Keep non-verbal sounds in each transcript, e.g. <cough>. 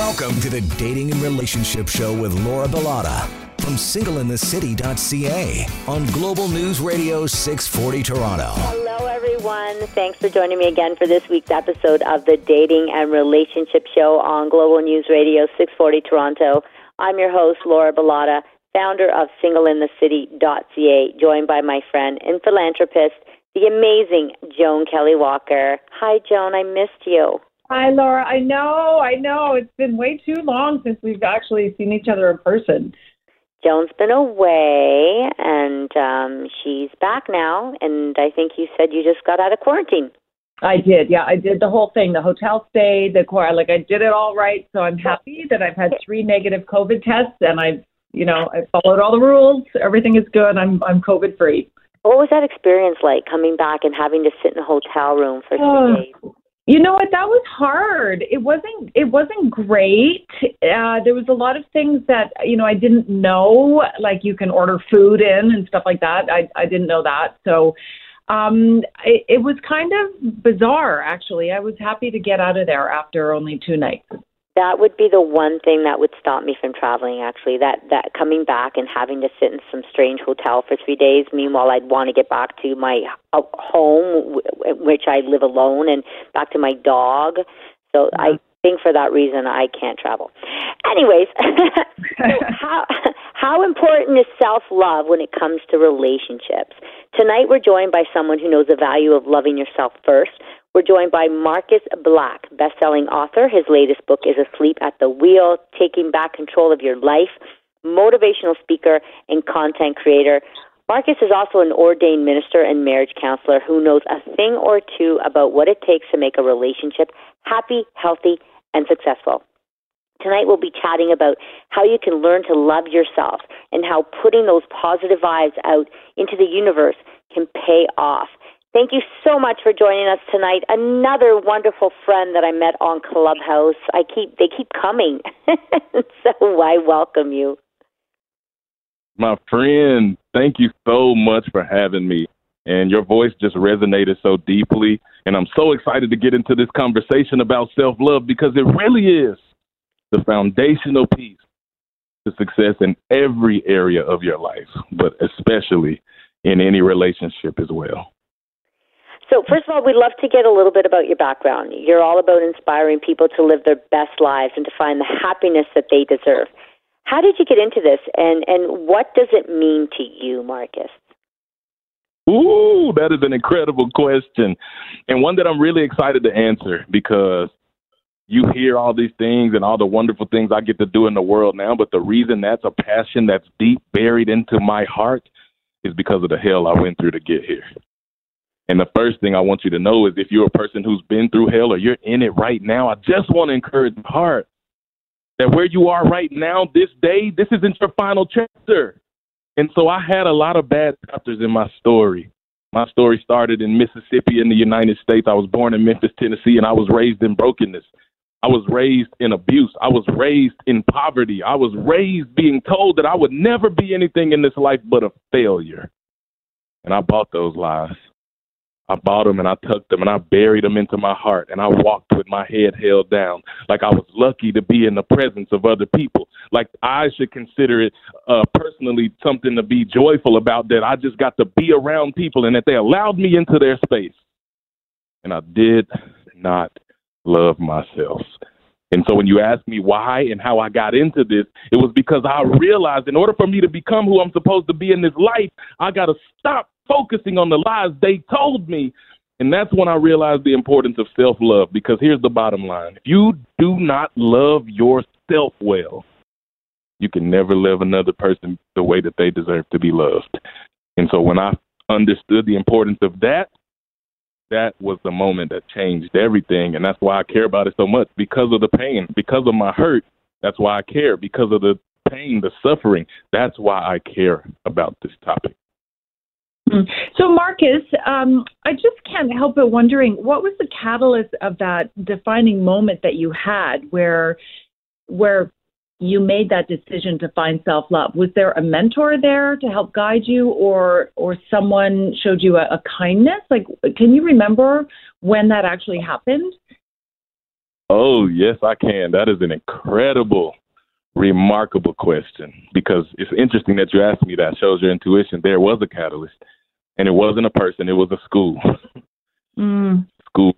Welcome to the Dating and Relationship Show with Laura Bilotta from singleinthecity.ca on Global News Radio 640 Toronto. Hello, everyone. Thanks for joining me again for this week's episode of the Dating and Relationship Show on Global News Radio 640 Toronto. I'm your host, Laura Bilotta, founder of singleinthecity.ca, joined by my friend and philanthropist, the amazing Joan Kelly Walker. Hi, Joan. I missed you. Hi, Laura. I know, I know. It's been way too long since we've actually seen each other in person. Joan's been away, and um, she's back now. And I think you said you just got out of quarantine. I did, yeah. I did the whole thing, the hotel stay, the core. Like I did it all right. So I'm happy that I've had three negative COVID tests, and I've, you know, I followed all the rules. Everything is good. I'm I'm COVID free. What was that experience like coming back and having to sit in a hotel room for three Oh. days? You know what? That was hard. It wasn't. It wasn't great. Uh, there was a lot of things that you know I didn't know. Like you can order food in and stuff like that. I I didn't know that. So um, it, it was kind of bizarre. Actually, I was happy to get out of there after only two nights. That would be the one thing that would stop me from traveling. Actually, that that coming back and having to sit in some strange hotel for three days. Meanwhile, I'd want to get back to my home, w- which I live alone, and back to my dog. So I mm-hmm. think for that reason, I can't travel. Anyways, <laughs> so <laughs> how how important is self love when it comes to relationships? Tonight, we're joined by someone who knows the value of loving yourself first. We're joined by Marcus Black, best-selling author. His latest book is Asleep at the Wheel: Taking Back Control of Your Life. Motivational speaker and content creator. Marcus is also an ordained minister and marriage counselor who knows a thing or two about what it takes to make a relationship happy, healthy, and successful. Tonight we'll be chatting about how you can learn to love yourself and how putting those positive vibes out into the universe can pay off. Thank you so much for joining us tonight. Another wonderful friend that I met on Clubhouse. I keep they keep coming. <laughs> so I welcome you. My friend, thank you so much for having me. And your voice just resonated so deeply. And I'm so excited to get into this conversation about self love because it really is the foundational piece to success in every area of your life, but especially in any relationship as well. So, first of all, we'd love to get a little bit about your background. You're all about inspiring people to live their best lives and to find the happiness that they deserve. How did you get into this, and, and what does it mean to you, Marcus? Ooh, that is an incredible question, and one that I'm really excited to answer because you hear all these things and all the wonderful things I get to do in the world now, but the reason that's a passion that's deep buried into my heart is because of the hell I went through to get here. And the first thing I want you to know is if you're a person who's been through hell or you're in it right now, I just want to encourage your heart that where you are right now, this day, this isn't your final chapter. And so I had a lot of bad chapters in my story. My story started in Mississippi in the United States. I was born in Memphis, Tennessee, and I was raised in brokenness. I was raised in abuse. I was raised in poverty. I was raised being told that I would never be anything in this life but a failure. And I bought those lies. I bought them and I tucked them and I buried them into my heart and I walked with my head held down like I was lucky to be in the presence of other people. Like I should consider it uh, personally something to be joyful about that I just got to be around people and that they allowed me into their space. And I did not love myself. And so when you ask me why and how I got into this, it was because I realized in order for me to become who I'm supposed to be in this life, I got to stop focusing on the lies they told me. And that's when I realized the importance of self love because here's the bottom line if you do not love yourself well, you can never love another person the way that they deserve to be loved. And so when I understood the importance of that, that was the moment that changed everything. And that's why I care about it so much because of the pain, because of my hurt. That's why I care. Because of the pain, the suffering. That's why I care about this topic. Mm. So, Marcus, um, I just can't help but wondering what was the catalyst of that defining moment that you had where, where you made that decision to find self love? Was there a mentor there to help guide you, or or someone showed you a, a kindness? Like, can you remember when that actually happened? Oh, yes, I can. That is an incredible, remarkable question because it's interesting that you asked me that. Shows your intuition. There was a catalyst, and it wasn't a person, it was a school. Mm. School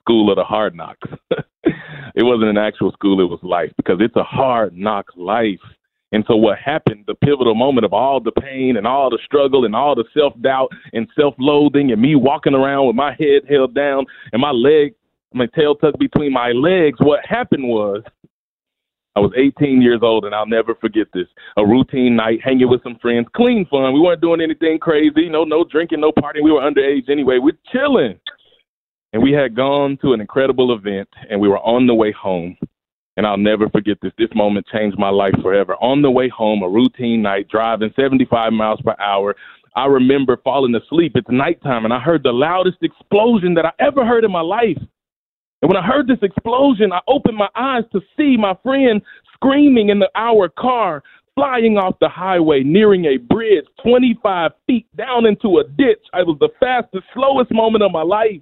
school of the hard knocks. <laughs> it wasn't an actual school, it was life because it's a hard knock life. And so what happened, the pivotal moment of all the pain and all the struggle and all the self doubt and self loathing and me walking around with my head held down and my leg, my tail tucked between my legs, what happened was I was 18 years old and I'll never forget this. A routine night hanging with some friends, clean fun. We weren't doing anything crazy, no, no drinking, no partying. We were underage anyway. We're chilling. And we had gone to an incredible event and we were on the way home and I'll never forget this. This moment changed my life forever. On the way home, a routine night, driving 75 miles per hour, I remember falling asleep. It's nighttime, and I heard the loudest explosion that I ever heard in my life. And when I heard this explosion, I opened my eyes to see my friend screaming in the, our car, flying off the highway, nearing a bridge 25 feet down into a ditch. It was the fastest, slowest moment of my life.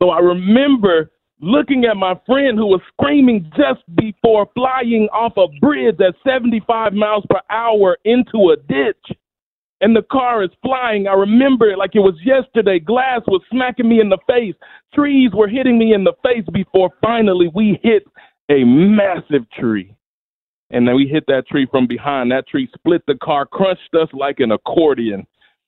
So I remember looking at my friend who was screaming just before flying off a bridge at 75 miles per hour into a ditch. And the car is flying. I remember it like it was yesterday. Glass was smacking me in the face. Trees were hitting me in the face before finally we hit a massive tree. And then we hit that tree from behind. That tree split the car, crunched us like an accordion.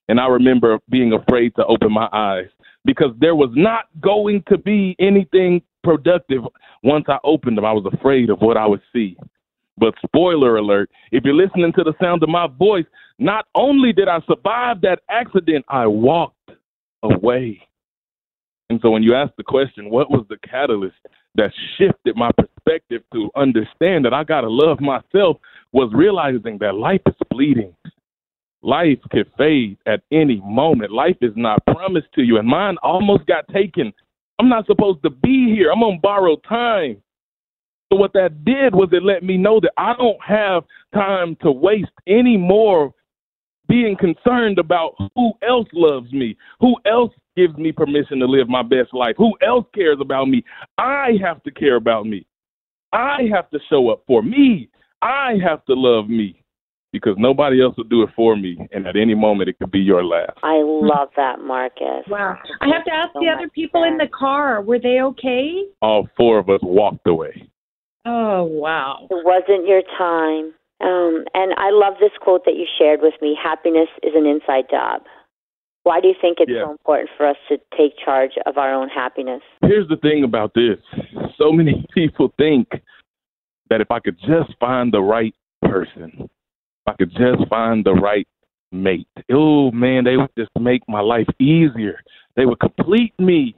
And I remember being afraid to open my eyes because there was not going to be anything productive once I opened them. I was afraid of what I would see. But spoiler alert, if you're listening to the sound of my voice, not only did I survive that accident, I walked away. And so when you ask the question, what was the catalyst that shifted my perspective to understand that I got to love myself was realizing that life is fleeting. Life could fade at any moment. Life is not promised to you. And mine almost got taken. I'm not supposed to be here. I'm on borrowed time. So what that did was it let me know that I don't have time to waste any more being concerned about who else loves me, who else gives me permission to live my best life, who else cares about me. I have to care about me. I have to show up for me. I have to love me because nobody else will do it for me. And at any moment, it could be your last. I love that, Marcus. Wow. I have to ask so the other people sense. in the car, were they okay? All four of us walked away. Oh, wow. It wasn't your time. Um, and I love this quote that you shared with me happiness is an inside job. Why do you think it's yeah. so important for us to take charge of our own happiness? Here's the thing about this so many <laughs> people think that if I could just find the right person, if I could just find the right mate, oh man, they would just make my life easier. They would complete me.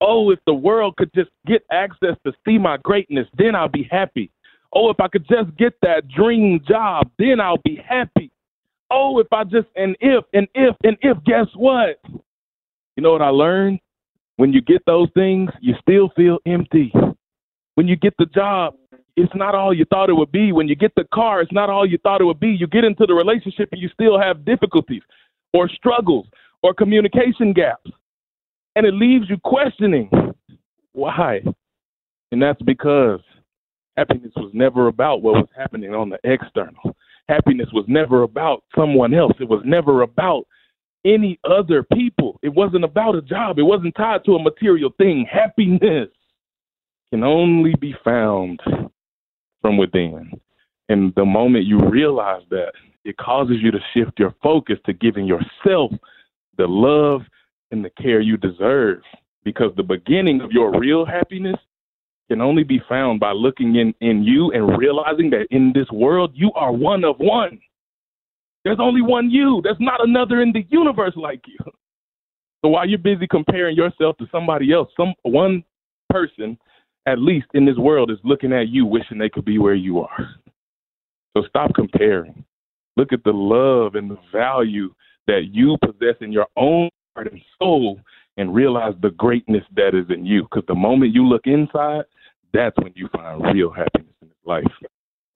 Oh, if the world could just get access to see my greatness, then I'll be happy. Oh, if I could just get that dream job, then I'll be happy. Oh, if I just, and if, and if, and if, guess what? You know what I learned? When you get those things, you still feel empty. When you get the job, it's not all you thought it would be. When you get the car, it's not all you thought it would be. You get into the relationship and you still have difficulties or struggles or communication gaps. And it leaves you questioning why. And that's because happiness was never about what was happening on the external. Happiness was never about someone else. It was never about any other people. It wasn't about a job. It wasn't tied to a material thing. Happiness can only be found from within. And the moment you realize that, it causes you to shift your focus to giving yourself the love and the care you deserve. Because the beginning of your real happiness can only be found by looking in, in you and realizing that in this world, you are one of one. There's only one you. There's not another in the universe like you. So while you're busy comparing yourself to somebody else, some one person at least in this world is looking at you wishing they could be where you are. So stop comparing. Look at the love and the value that you possess in your own heart and soul and realize the greatness that is in you. Because the moment you look inside, that's when you find real happiness in life.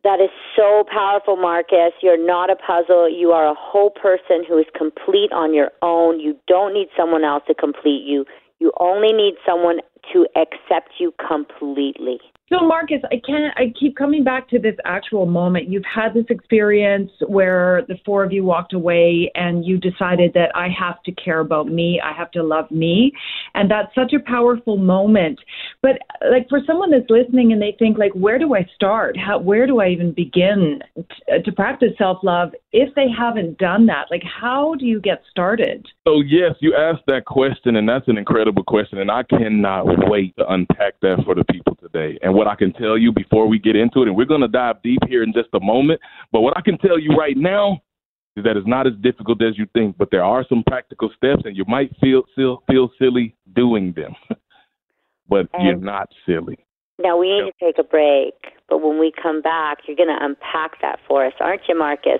That is so powerful, Marcus. You're not a puzzle. You are a whole person who is complete on your own. You don't need someone else to complete you. You only need someone to accept you completely. So, Marcus, I can't. I keep coming back to this actual moment. You've had this experience where the four of you walked away, and you decided that I have to care about me. I have to love me, and that's such a powerful moment. But like for someone that's listening and they think like, where do I start? How where do I even begin t- to practice self love if they haven't done that? Like, how do you get started? So yes, you asked that question, and that's an incredible question, and I cannot wait to unpack that for the people today. And what I can tell you before we get into it, and we're going to dive deep here in just a moment, but what I can tell you right now is that it's not as difficult as you think, but there are some practical steps, and you might feel feel, feel silly doing them, <laughs> but and you're not silly. Now we need to take a break, but when we come back, you're going to unpack that for us, aren't you, Marcus?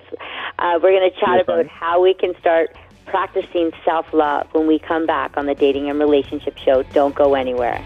Uh, we're going to chat yes, about how we can start practicing self love when we come back on the Dating and Relationship Show. Don't go anywhere.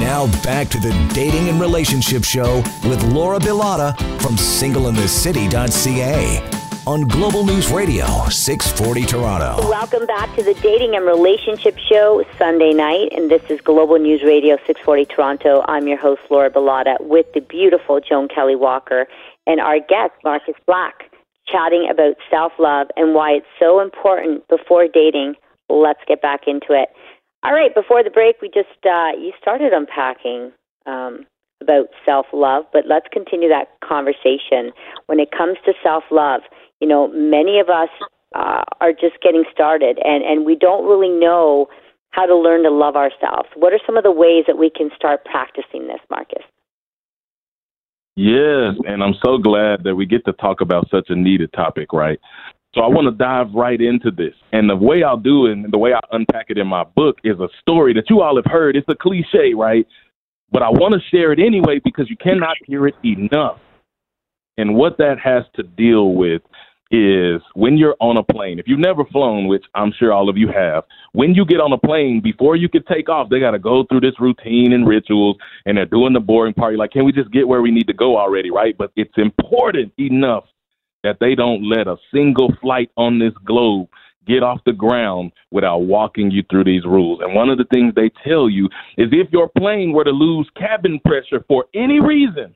Now back to the Dating and Relationship Show with Laura Bilotta from singleinthecity.ca on Global News Radio 640 Toronto. Welcome back to the Dating and Relationship Show Sunday night, and this is Global News Radio 640 Toronto. I'm your host, Laura Bilotta, with the beautiful Joan Kelly Walker and our guest, Marcus Black, chatting about self love and why it's so important before dating. Let's get back into it. All right, before the break, we just uh, you started unpacking um, about self love, but let's continue that conversation. When it comes to self love, you know, many of us uh, are just getting started, and and we don't really know how to learn to love ourselves. What are some of the ways that we can start practicing this, Marcus? Yes, and I'm so glad that we get to talk about such a needed topic, right? So I want to dive right into this. And the way I'll do it and the way I unpack it in my book is a story that you all have heard. It's a cliche, right? But I want to share it anyway because you cannot hear it enough. And what that has to deal with is when you're on a plane, if you've never flown, which I'm sure all of you have, when you get on a plane, before you can take off, they got to go through this routine and rituals, and they're doing the boring part. You're like, can we just get where we need to go already, right? But it's important enough that they don't let a single flight on this globe get off the ground without walking you through these rules. And one of the things they tell you is if your plane were to lose cabin pressure for any reason,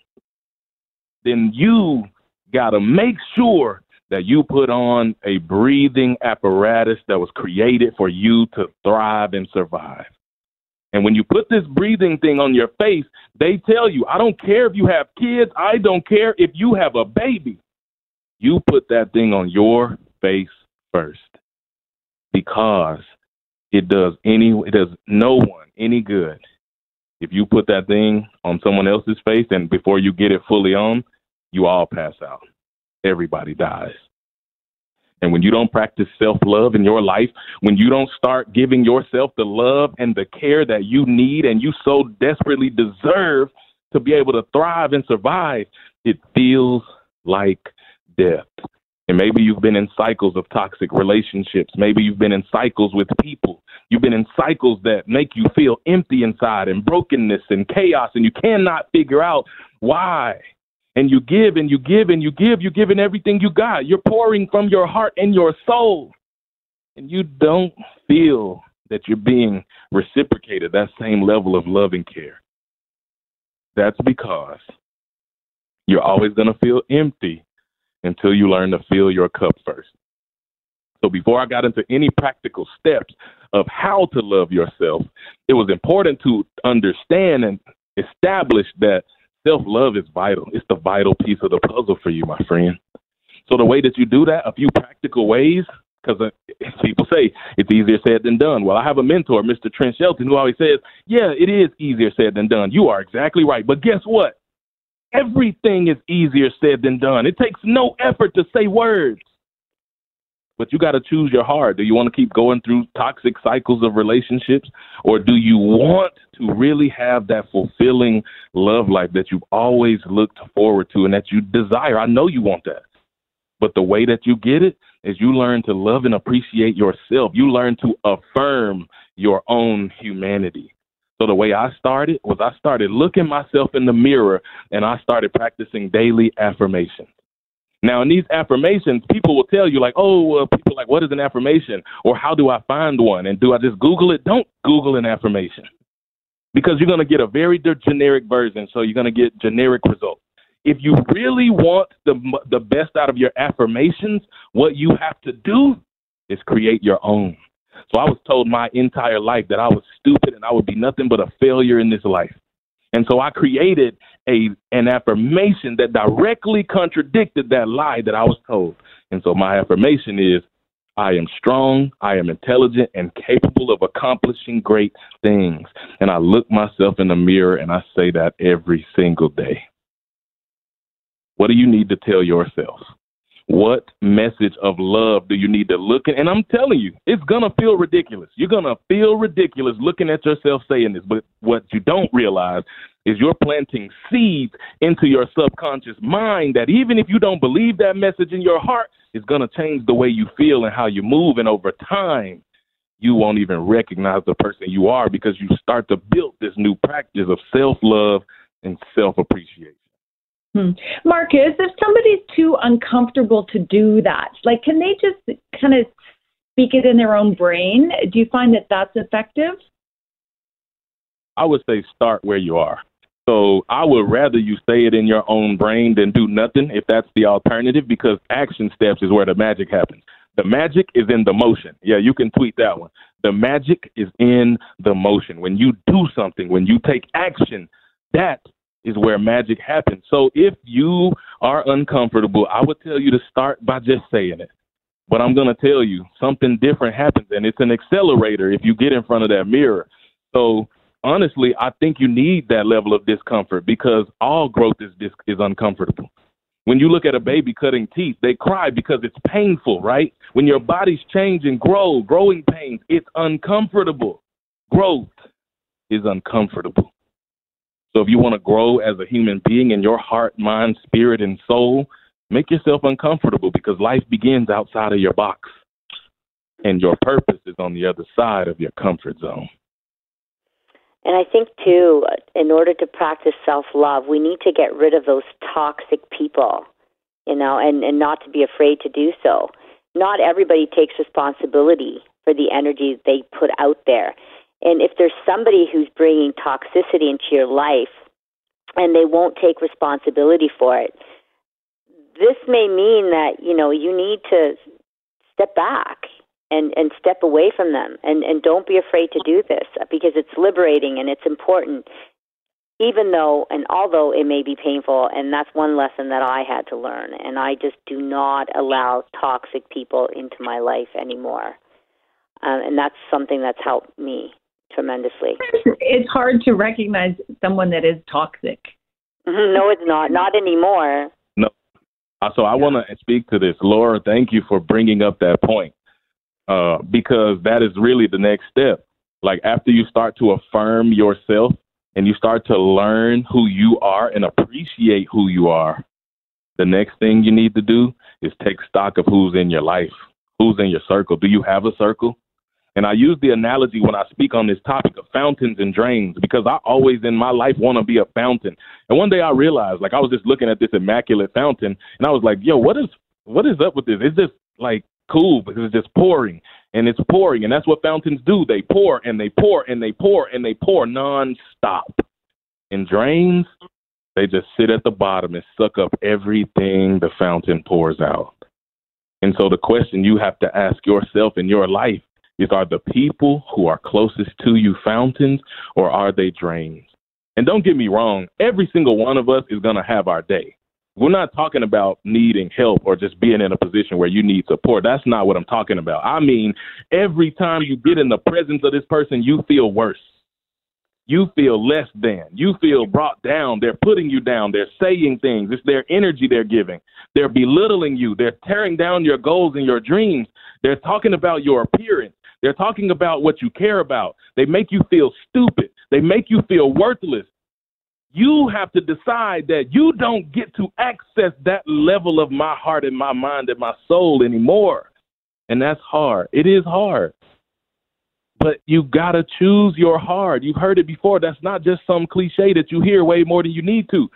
then you got to make sure that you put on a breathing apparatus that was created for you to thrive and survive. And when you put this breathing thing on your face, they tell you, I don't care if you have kids, I don't care if you have a baby. You put that thing on your face first because it does any it does no one any good if you put that thing on someone else's face and before you get it fully on, you all pass out. Everybody dies. And when you don't practice self love in your life, when you don't start giving yourself the love and the care that you need and you so desperately deserve to be able to thrive and survive, it feels like death. And maybe you've been in cycles of toxic relationships. Maybe you've been in cycles with people. You've been in cycles that make you feel empty inside and brokenness and chaos, and you cannot figure out why. And you give and you give and you give. You're giving everything you got. You're pouring from your heart and your soul. And you don't feel that you're being reciprocated that same level of love and care. That's because you're always going to feel empty until you learn to fill your cup first. So before I got into any practical steps of how to love yourself, it was important to understand and establish that self love is vital. It's the vital piece of the puzzle for you, my friend. So the way that you do that, a few practical ways, because uh, <laughs> people say it's easier said than done. Well, I have a mentor, Mr. Trent Shelton, who always says, "Yeah, it is easier said than done." You are exactly right. But guess what? Everything is easier said than done. It takes no effort to say words. But you got to choose your heart. Do you want to keep going through toxic cycles of relationships? Or do you want to really have that fulfilling love life that you've always looked forward to and that you desire? I know you want that. But the way that you get it is you learn to love and appreciate yourself. You learn to affirm your own humanity. So the way I started was I started looking myself in the mirror and I started practicing daily affirmations. Now, in these affirmations, people will tell you, like, oh, uh, people like, what is an affirmation? Or how do I find one? And do I just Google it? Don't Google an affirmation because you're going to get a very generic version. So you're going to get generic results. If you really want the, the best out of your affirmations, what you have to do is create your own. So I was told my entire life that I was stupid and I would be nothing but a failure in this life. And so I created a an affirmation that directly contradicted that lie that I was told. And so my affirmation is I am strong, I am intelligent and capable of accomplishing great things. And I look myself in the mirror and I say that every single day. What do you need to tell yourself? What message of love do you need to look at? And I'm telling you, it's going to feel ridiculous. You're going to feel ridiculous looking at yourself saying this. But what you don't realize is you're planting seeds into your subconscious mind that even if you don't believe that message in your heart, it's going to change the way you feel and how you move. And over time, you won't even recognize the person you are because you start to build this new practice of self love and self appreciation. Hmm. Marcus, if somebody's too uncomfortable to do that, like, can they just kind of speak it in their own brain? Do you find that that's effective? I would say start where you are. So I would rather you say it in your own brain than do nothing if that's the alternative because action steps is where the magic happens. The magic is in the motion. Yeah, you can tweet that one. The magic is in the motion. When you do something, when you take action, that is where magic happens. So if you are uncomfortable, I would tell you to start by just saying it. But I'm going to tell you something different happens, and it's an accelerator if you get in front of that mirror. So honestly, I think you need that level of discomfort because all growth is dis- is uncomfortable. When you look at a baby cutting teeth, they cry because it's painful, right? When your bodies change and grow, growing pains, it's uncomfortable. Growth is uncomfortable. So if you want to grow as a human being in your heart, mind, spirit, and soul, make yourself uncomfortable because life begins outside of your box. And your purpose is on the other side of your comfort zone. And I think, too, in order to practice self love, we need to get rid of those toxic people, you know, and, and not to be afraid to do so. Not everybody takes responsibility for the energy they put out there. And if there's somebody who's bringing toxicity into your life and they won't take responsibility for it, this may mean that, you know, you need to step back and and step away from them. And and don't be afraid to do this because it's liberating and it's important even though and although it may be painful. And that's one lesson that I had to learn. And I just do not allow toxic people into my life anymore. Um, and that's something that's helped me tremendously. It's hard to recognize someone that is toxic. no, it's not. Not anymore. No. Uh, so I yeah. want to speak to this. Laura, thank you for bringing up that point uh, because that is really the next step. Like after you start to affirm yourself and you start to learn who you are and appreciate who you are, the next thing you need to do is take stock of who's in your life, who's in your circle. Do you have a circle? And I use the analogy when I speak on this topic of fountains and drains because I always in my life want to be a fountain. And one day I realized, like I was just looking at this immaculate fountain, and I was like, "Yo, what is what is up with this? It's just like cool because it's just pouring and it's pouring, and that's what fountains do. They pour and they pour and they pour and they pour nonstop. And drains, they just sit at the bottom and suck up everything the fountain pours out. And so the question you have to ask yourself in your life is are the people who are closest to you fountains or are they drains? And don't get me wrong, every single one of us is going to have our day. We're not talking about needing help or just being in a position where you need support. That's not what I'm talking about. I mean, every time you get in the presence of this person, you feel worse. You feel less than. You feel brought down. They're putting you down. They're saying things. It's their energy they're giving. They're belittling you. They're tearing down your goals and your dreams. They're talking about your appearance. They're talking about what you care about. They make you feel stupid. They make you feel worthless you have to decide that you don't get to access that level of my heart and my mind and my soul anymore. And that's hard. It is hard. But you gotta choose your heart. You've heard it before. That's not just some cliche that you hear way more than you need to.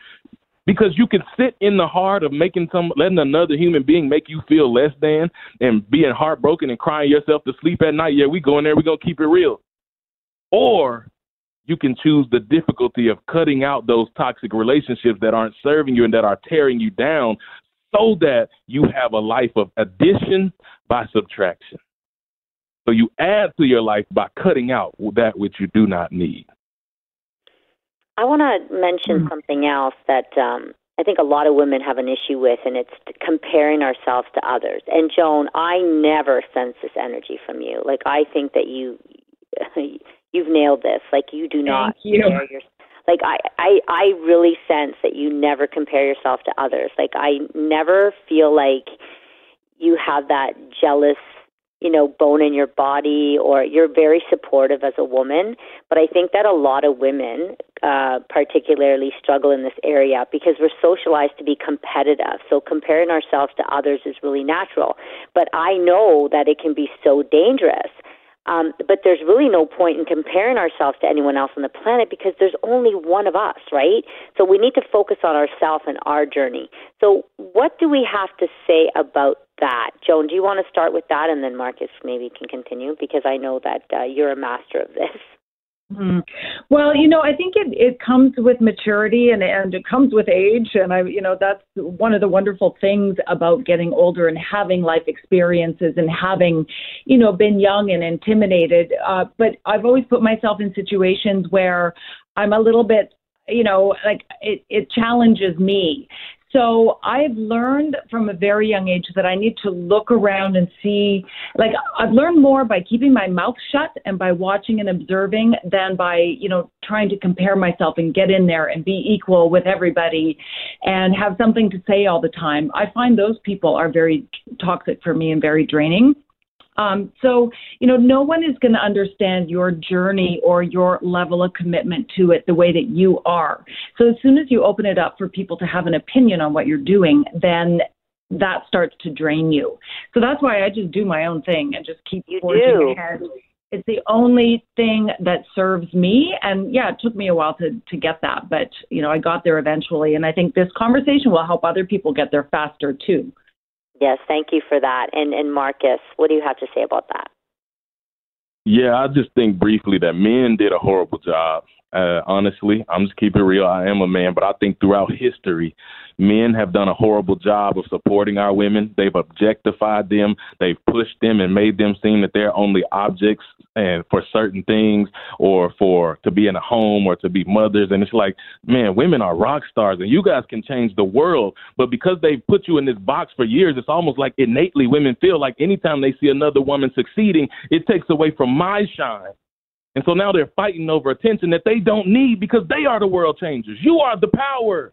Because you can sit in the heart of making some letting another human being make you feel less than and being heartbroken and crying yourself to sleep at night. Yeah, we go in there, we gonna keep it real. Or you can choose the difficulty of cutting out those toxic relationships that aren't serving you and that are tearing you down so that you have a life of addition by subtraction. So you add to your life by cutting out that which you do not need. I want to mention mm-hmm. something else that um, I think a lot of women have an issue with, and it's comparing ourselves to others. And Joan, I never sense this energy from you. Like I think that you, <laughs> you've nailed this. Like you do not Thank you. compare your, like I, I, I really sense that you never compare yourself to others. Like I never feel like you have that jealous you know, bone in your body or you're very supportive as a woman. But I think that a lot of women, uh, particularly, struggle in this area because we're socialized to be competitive. So comparing ourselves to others is really natural. But I know that it can be so dangerous. Um, but there's really no point in comparing ourselves to anyone else on the planet because there's only one of us, right? So we need to focus on ourselves and our journey. So, what do we have to say about that. Joan, do you want to start with that, and then Marcus maybe can continue because I know that uh, you're a master of this. Mm. Well, you know, I think it it comes with maturity and and it comes with age, and I, you know, that's one of the wonderful things about getting older and having life experiences and having, you know, been young and intimidated. Uh, but I've always put myself in situations where I'm a little bit you know, like it, it challenges me. So I've learned from a very young age that I need to look around and see, like, I've learned more by keeping my mouth shut and by watching and observing than by, you know, trying to compare myself and get in there and be equal with everybody and have something to say all the time. I find those people are very toxic for me and very draining. Um, so, you know, no one is going to understand your journey or your level of commitment to it the way that you are. So, as soon as you open it up for people to have an opinion on what you're doing, then that starts to drain you. So that's why I just do my own thing and just keep you forging do. ahead. It's the only thing that serves me. And yeah, it took me a while to, to get that, but you know, I got there eventually. And I think this conversation will help other people get there faster too. Yes, thank you for that. And and Marcus, what do you have to say about that? Yeah, I just think briefly that men did a horrible job uh, honestly, I'm just keeping real. I am a man, but I think throughout history, men have done a horrible job of supporting our women. They've objectified them. They've pushed them and made them seem that they're only objects and for certain things or for to be in a home or to be mothers. And it's like, man, women are rock stars and you guys can change the world. But because they've put you in this box for years, it's almost like innately women feel like anytime they see another woman succeeding, it takes away from my shine. And so now they're fighting over attention that they don't need because they are the world changers. You are the power.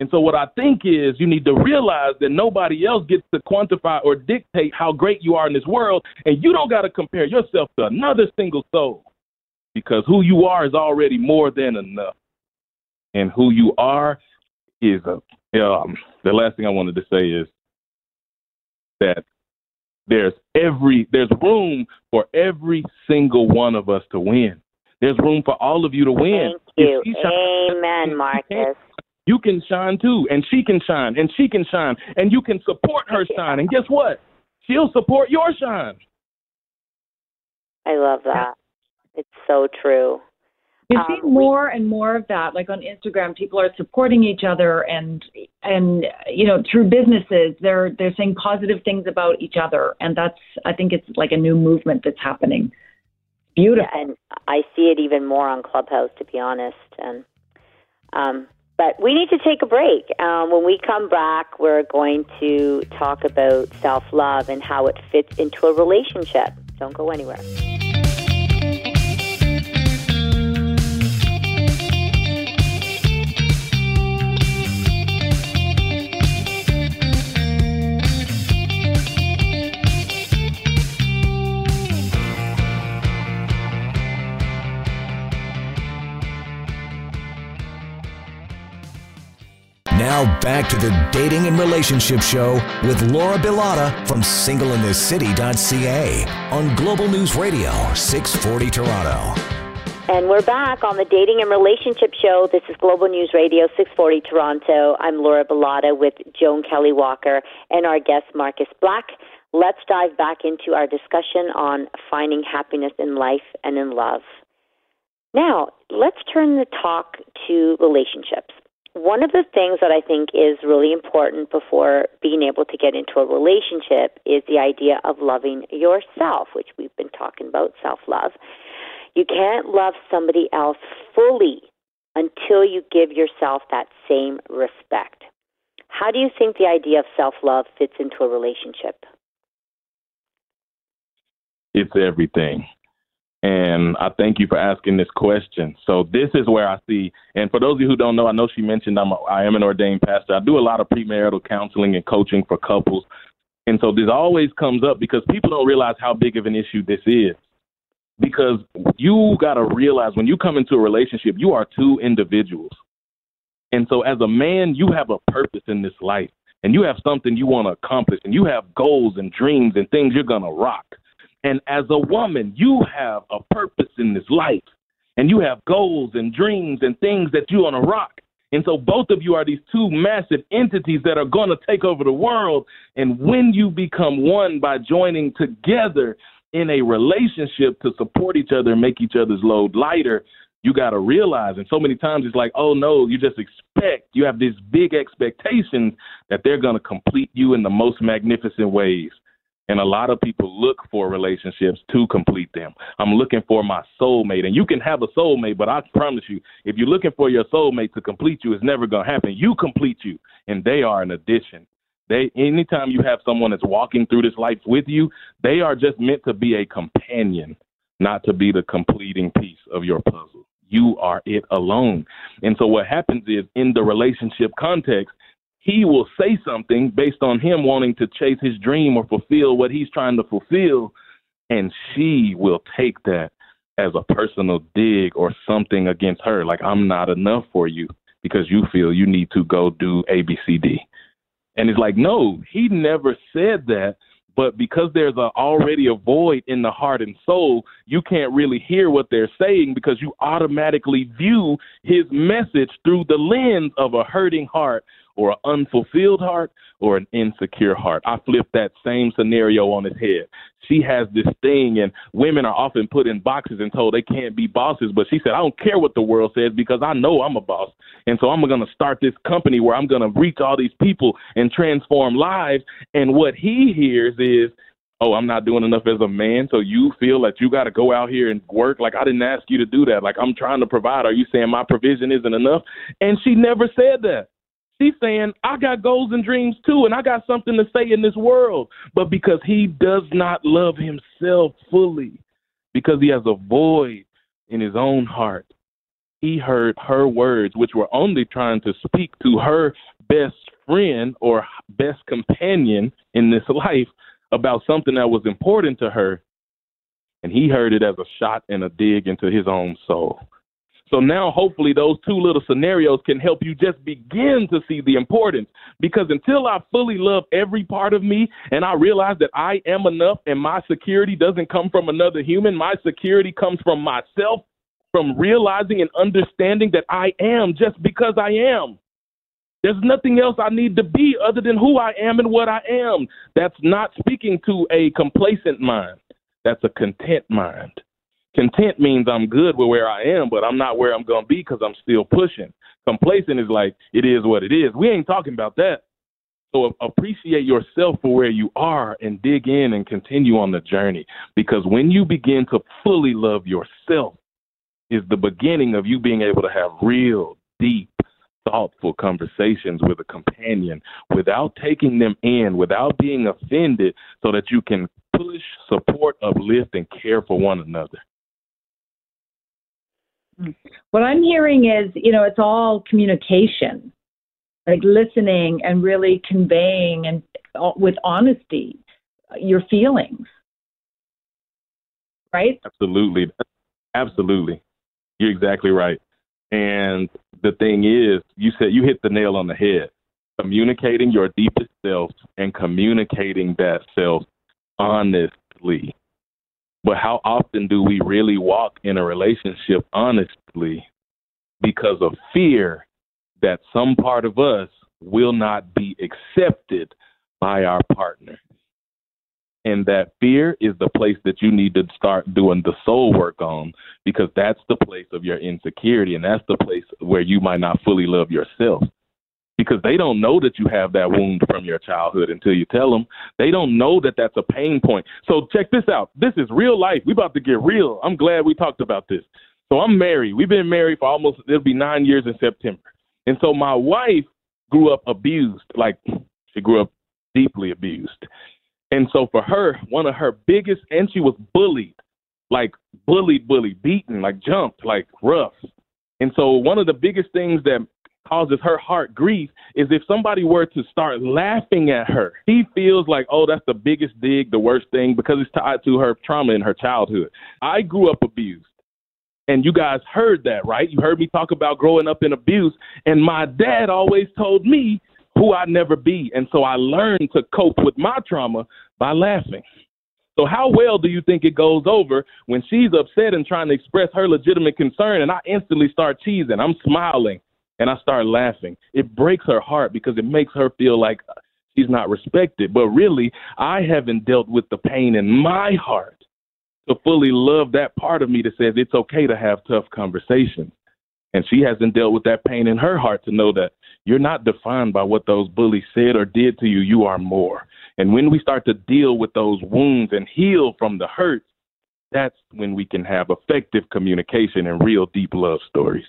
And so what I think is you need to realize that nobody else gets to quantify or dictate how great you are in this world, and you don't got to compare yourself to another single soul because who you are is already more than enough. And who you are is a um, the last thing I wanted to say is that there's every there's room for every single one of us to win. There's room for all of you to win. Thank you. Amen, Marcus. You can shine too, and she can shine, and she can shine, and you can support her shine. And guess what? She'll support your shine. I love that. It's so true. You see um, more and more of that, like on Instagram, people are supporting each other, and and you know through businesses, they're they're saying positive things about each other, and that's I think it's like a new movement that's happening. Beautiful, yeah, and I see it even more on Clubhouse, to be honest. And um, but we need to take a break. Um, when we come back, we're going to talk about self love and how it fits into a relationship. Don't go anywhere. Now back to the Dating and Relationship Show with Laura Bilotta from singleinthecity.ca on Global News Radio 640 Toronto. And we're back on the Dating and Relationship Show. This is Global News Radio 640 Toronto. I'm Laura Bilotta with Joan Kelly Walker and our guest Marcus Black. Let's dive back into our discussion on finding happiness in life and in love. Now, let's turn the talk to relationships. One of the things that I think is really important before being able to get into a relationship is the idea of loving yourself, which we've been talking about self love. You can't love somebody else fully until you give yourself that same respect. How do you think the idea of self love fits into a relationship? It's everything. And I thank you for asking this question. So this is where I see, and for those of you who don't know, I know she mentioned I'm a, I am an ordained pastor. I do a lot of premarital counseling and coaching for couples. And so this always comes up because people don't realize how big of an issue this is. Because you got to realize when you come into a relationship, you are two individuals. And so as a man, you have a purpose in this life and you have something you want to accomplish and you have goals and dreams and things you're going to rock. And as a woman, you have a purpose in this life, and you have goals and dreams and things that you want to rock. And so both of you are these two massive entities that are going to take over the world. And when you become one by joining together in a relationship to support each other and make each other's load lighter, you got to realize. And so many times it's like, oh no, you just expect, you have these big expectations that they're going to complete you in the most magnificent ways. And a lot of people look for relationships to complete them. I'm looking for my soulmate. And you can have a soulmate, but I promise you, if you're looking for your soulmate to complete you, it's never going to happen. You complete you, and they are an addition. They anytime you have someone that's walking through this life with you, they are just meant to be a companion, not to be the completing piece of your puzzle. You are it alone. And so what happens is in the relationship context, he will say something based on him wanting to chase his dream or fulfill what he's trying to fulfill, and she will take that as a personal dig or something against her. Like, I'm not enough for you because you feel you need to go do A, B, C, D. And it's like, no, he never said that. But because there's a, already a void in the heart and soul, you can't really hear what they're saying because you automatically view his message through the lens of a hurting heart or an unfulfilled heart or an insecure heart. I flip that same scenario on its head. She has this thing, and women are often put in boxes and told they can't be bosses. But she said, I don't care what the world says because I know I'm a boss. And so I'm going to start this company where I'm going to reach all these people and transform lives. And what he hears is, oh, I'm not doing enough as a man, so you feel that you got to go out here and work. Like, I didn't ask you to do that. Like, I'm trying to provide. Are you saying my provision isn't enough? And she never said that. She's saying, I got goals and dreams too, and I got something to say in this world. But because he does not love himself fully, because he has a void in his own heart, he heard her words, which were only trying to speak to her best friend or best companion in this life about something that was important to her. And he heard it as a shot and a dig into his own soul. So now, hopefully, those two little scenarios can help you just begin to see the importance. Because until I fully love every part of me and I realize that I am enough and my security doesn't come from another human, my security comes from myself, from realizing and understanding that I am just because I am. There's nothing else I need to be other than who I am and what I am. That's not speaking to a complacent mind. That's a content mind. Content means I'm good with where I am, but I'm not where I'm going to be because I'm still pushing. Complacent is like, it is what it is. We ain't talking about that. So appreciate yourself for where you are and dig in and continue on the journey. Because when you begin to fully love yourself, is the beginning of you being able to have real, deep, thoughtful conversations with a companion without taking them in, without being offended, so that you can push, support, uplift, and care for one another. What I'm hearing is, you know, it's all communication, like listening and really conveying and uh, with honesty your feelings. Right? Absolutely. Absolutely. You're exactly right. And the thing is, you said you hit the nail on the head. Communicating your deepest self and communicating that self honestly. But how often do we really walk in a relationship honestly because of fear that some part of us will not be accepted by our partner? And that fear is the place that you need to start doing the soul work on because that's the place of your insecurity and that's the place where you might not fully love yourself because they don't know that you have that wound from your childhood until you tell them. They don't know that that's a pain point. So check this out. This is real life. We about to get real. I'm glad we talked about this. So I'm married. We've been married for almost it'll be 9 years in September. And so my wife grew up abused. Like she grew up deeply abused. And so for her, one of her biggest, and she was bullied, like bullied, bullied, beaten, like jumped, like rough. And so one of the biggest things that causes her heart grief is if somebody were to start laughing at her. He feels like, oh, that's the biggest dig, the worst thing, because it's tied to her trauma in her childhood. I grew up abused. And you guys heard that, right? You heard me talk about growing up in abuse. And my dad always told me who I'd never be. And so I learned to cope with my trauma by laughing. So how well do you think it goes over when she's upset and trying to express her legitimate concern and I instantly start teasing. I'm smiling and I start laughing. It breaks her heart because it makes her feel like she's not respected. But really, I haven't dealt with the pain in my heart to fully love that part of me that says it's okay to have tough conversations. And she hasn't dealt with that pain in her heart to know that you're not defined by what those bullies said or did to you. You are more. And when we start to deal with those wounds and heal from the hurt, that's when we can have effective communication and real deep love stories.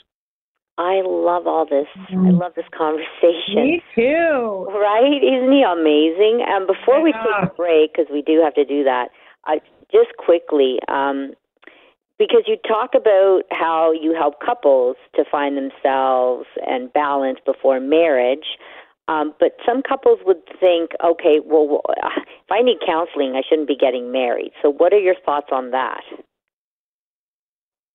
I love all this. Mm-hmm. I love this conversation. Me too. Right? Isn't he amazing? And before yeah. we take a break, because we do have to do that, I just quickly, um, because you talk about how you help couples to find themselves and balance before marriage. Um, but some couples would think, okay, well, if I need counseling, I shouldn't be getting married. So, what are your thoughts on that?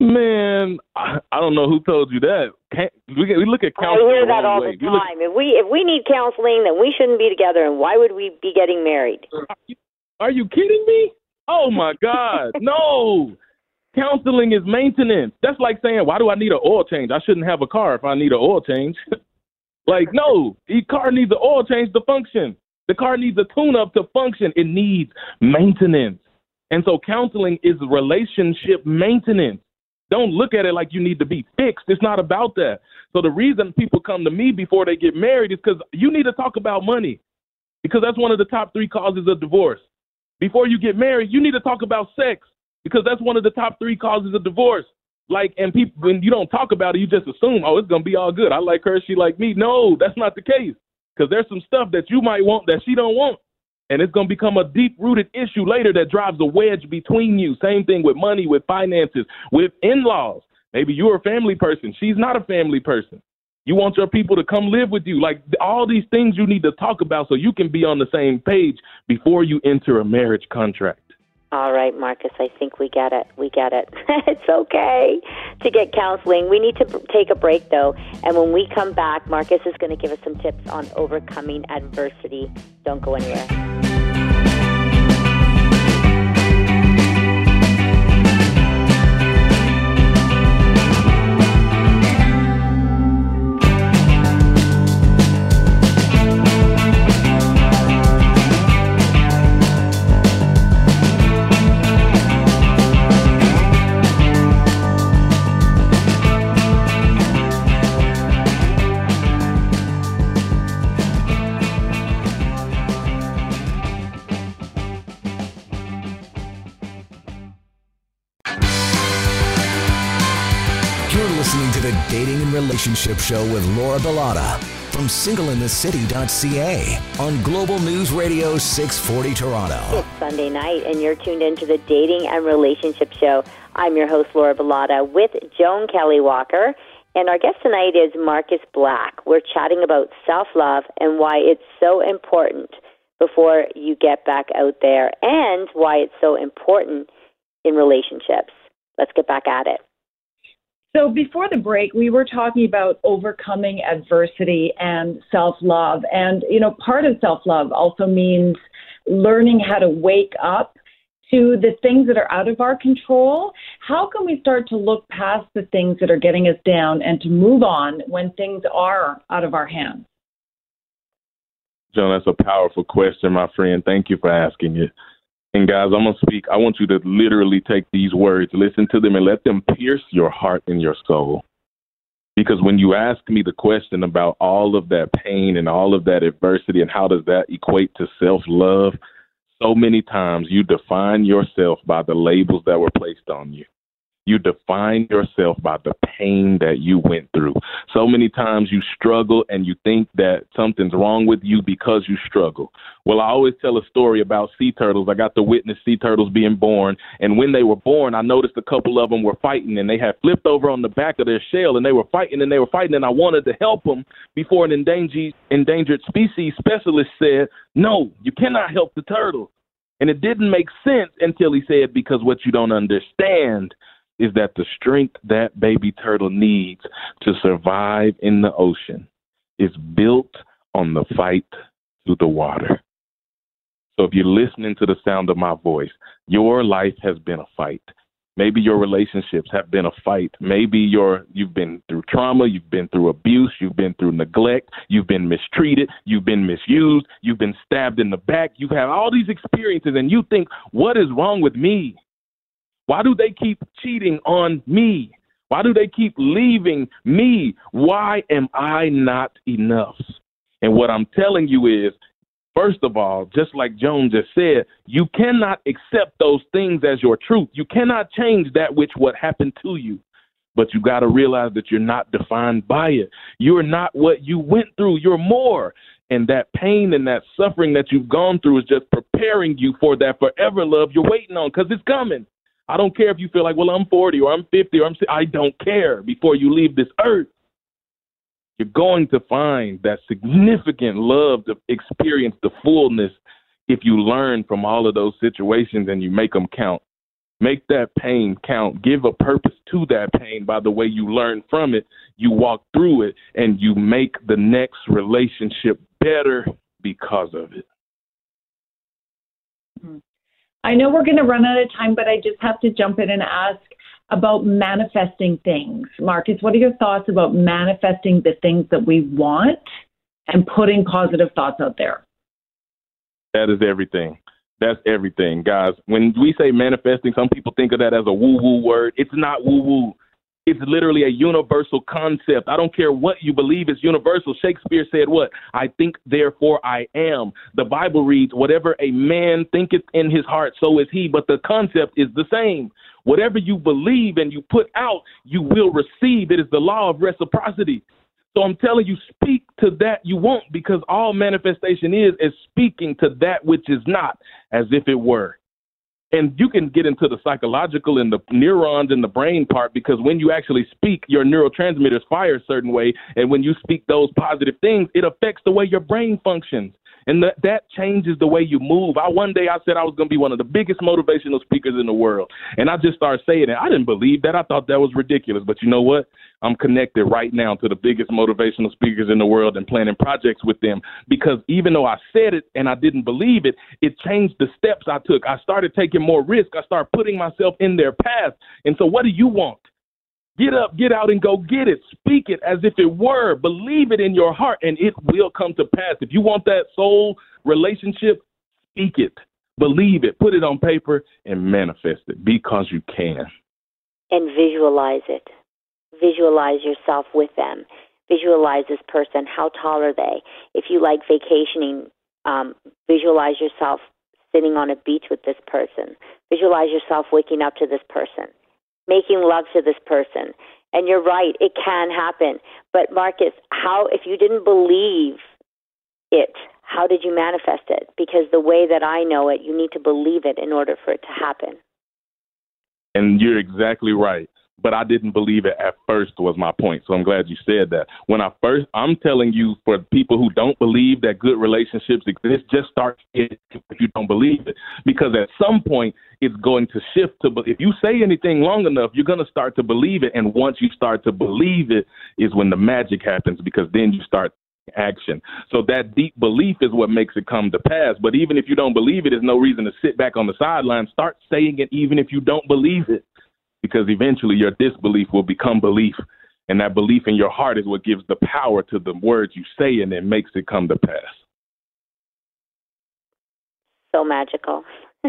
Man, I, I don't know who told you that. Can't, we, we look at counseling. I hear that all way. the time. Look, if we if we need counseling, then we shouldn't be together. And why would we be getting married? Are you, are you kidding me? Oh my God, <laughs> no! Counseling is maintenance. That's like saying, why do I need an oil change? I shouldn't have a car if I need an oil change. <laughs> like, no, the car needs an oil change to function. The car needs a tune up to function. It needs maintenance. And so counseling is relationship maintenance. Don't look at it like you need to be fixed. It's not about that. So the reason people come to me before they get married is because you need to talk about money, because that's one of the top three causes of divorce. Before you get married, you need to talk about sex, because that's one of the top three causes of divorce. Like, and people, when you don't talk about it, you just assume, oh, it's gonna be all good. I like her, she like me. No, that's not the case, because there's some stuff that you might want that she don't want and it's going to become a deep rooted issue later that drives a wedge between you. Same thing with money, with finances, with in laws. Maybe you're a family person, she's not a family person. You want your people to come live with you. Like all these things you need to talk about so you can be on the same page before you enter a marriage contract. All right, Marcus, I think we get it. We get it. <laughs> it's okay to get counseling. We need to take a break, though. And when we come back, Marcus is going to give us some tips on overcoming adversity. Don't go anywhere. Relationship Show with Laura Bilotta from singleinthecity.ca on Global News Radio 640 Toronto. It's Sunday night, and you're tuned into the Dating and Relationship Show. I'm your host, Laura Bilotta, with Joan Kelly Walker. And our guest tonight is Marcus Black. We're chatting about self love and why it's so important before you get back out there and why it's so important in relationships. Let's get back at it. So before the break, we were talking about overcoming adversity and self love. And, you know, part of self love also means learning how to wake up to the things that are out of our control. How can we start to look past the things that are getting us down and to move on when things are out of our hands? Joan, that's a powerful question, my friend. Thank you for asking it. And guys, I'm going to speak. I want you to literally take these words, listen to them, and let them pierce your heart and your soul. Because when you ask me the question about all of that pain and all of that adversity and how does that equate to self love, so many times you define yourself by the labels that were placed on you. You define yourself by the pain that you went through. So many times you struggle and you think that something's wrong with you because you struggle. Well, I always tell a story about sea turtles. I got to witness sea turtles being born. And when they were born, I noticed a couple of them were fighting and they had flipped over on the back of their shell and they were fighting and they were fighting. And I wanted to help them before an endangered, endangered species specialist said, No, you cannot help the turtle. And it didn't make sense until he said, Because what you don't understand is that the strength that baby turtle needs to survive in the ocean is built on the fight through the water. So if you're listening to the sound of my voice, your life has been a fight. Maybe your relationships have been a fight. Maybe you're, you've been through trauma, you've been through abuse, you've been through neglect, you've been mistreated, you've been misused, you've been stabbed in the back. You've had all these experiences, and you think, what is wrong with me? Why do they keep cheating on me? Why do they keep leaving me? Why am I not enough? And what I'm telling you is, first of all, just like Joan just said, you cannot accept those things as your truth. You cannot change that which what happened to you. But you got to realize that you're not defined by it. You're not what you went through. You're more. And that pain and that suffering that you've gone through is just preparing you for that forever love you're waiting on because it's coming. I don't care if you feel like, well, I'm 40 or I'm 50 or I'm. I don't care. Before you leave this earth, you're going to find that significant love to experience the fullness if you learn from all of those situations and you make them count. Make that pain count. Give a purpose to that pain by the way you learn from it. You walk through it and you make the next relationship better because of it. I know we're going to run out of time, but I just have to jump in and ask about manifesting things. Marcus, what are your thoughts about manifesting the things that we want and putting positive thoughts out there? That is everything. That's everything, guys. When we say manifesting, some people think of that as a woo woo word. It's not woo woo. It's literally a universal concept. I don't care what you believe is universal. Shakespeare said what? I think, therefore I am. The Bible reads, whatever a man thinketh in his heart, so is he. But the concept is the same. Whatever you believe and you put out, you will receive. It is the law of reciprocity. So I'm telling you, speak to that you want because all manifestation is is speaking to that which is not as if it were. And you can get into the psychological and the neurons in the brain part because when you actually speak, your neurotransmitters fire a certain way. And when you speak those positive things, it affects the way your brain functions and that that changes the way you move. I one day I said I was going to be one of the biggest motivational speakers in the world, and I just started saying it. I didn't believe that. I thought that was ridiculous. But you know what? I'm connected right now to the biggest motivational speakers in the world and planning projects with them because even though I said it and I didn't believe it, it changed the steps I took. I started taking more risk. I started putting myself in their path. And so, what do you want? Get up, get out, and go get it. Speak it as if it were. Believe it in your heart, and it will come to pass. If you want that soul relationship, speak it. Believe it. Put it on paper and manifest it because you can. And visualize it. Visualize yourself with them. Visualize this person. How tall are they? If you like vacationing, um, visualize yourself sitting on a beach with this person. Visualize yourself waking up to this person making love to this person. And you're right, it can happen. But Marcus, how if you didn't believe it, how did you manifest it? Because the way that I know it, you need to believe it in order for it to happen. And you're exactly right. But I didn't believe it at first was my point. So I'm glad you said that. When I first, I'm telling you for people who don't believe that good relationships exist, just start if you don't believe it, because at some point it's going to shift to. If you say anything long enough, you're going to start to believe it, and once you start to believe it, is when the magic happens, because then you start action. So that deep belief is what makes it come to pass. But even if you don't believe it, there's no reason to sit back on the sideline. Start saying it even if you don't believe it because eventually your disbelief will become belief. And that belief in your heart is what gives the power to the words you say and it makes it come to pass. So magical. <laughs>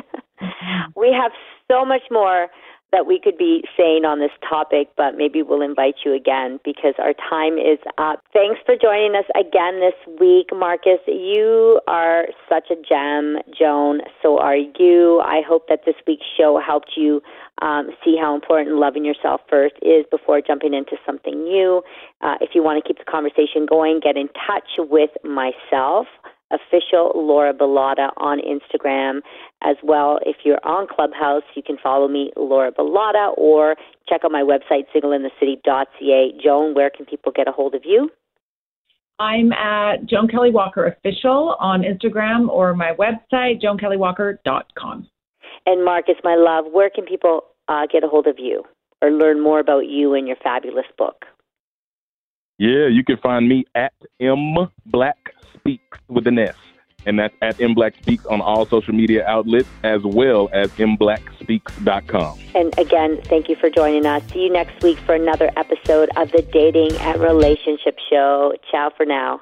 we have so much more that we could be saying on this topic, but maybe we'll invite you again because our time is up. Thanks for joining us again this week, Marcus. You are such a gem, Joan. So are you. I hope that this week's show helped you um, see how important loving yourself first is before jumping into something new. Uh, if you want to keep the conversation going, get in touch with myself official Laura Bilotta on Instagram as well. If you're on Clubhouse, you can follow me, Laura Bilotta, or check out my website, singleinthecity.ca. Joan, where can people get a hold of you? I'm at Joan Kelly Walker Official on Instagram or my website, joankellywalker.com. And Marcus, my love, where can people uh, get a hold of you or learn more about you and your fabulous book? Yeah, you can find me at M Black Speaks with an S. And that's at M Black Speaks on all social media outlets as well as mblackspeaks.com. And again, thank you for joining us. See you next week for another episode of the Dating and Relationship Show. Ciao for now.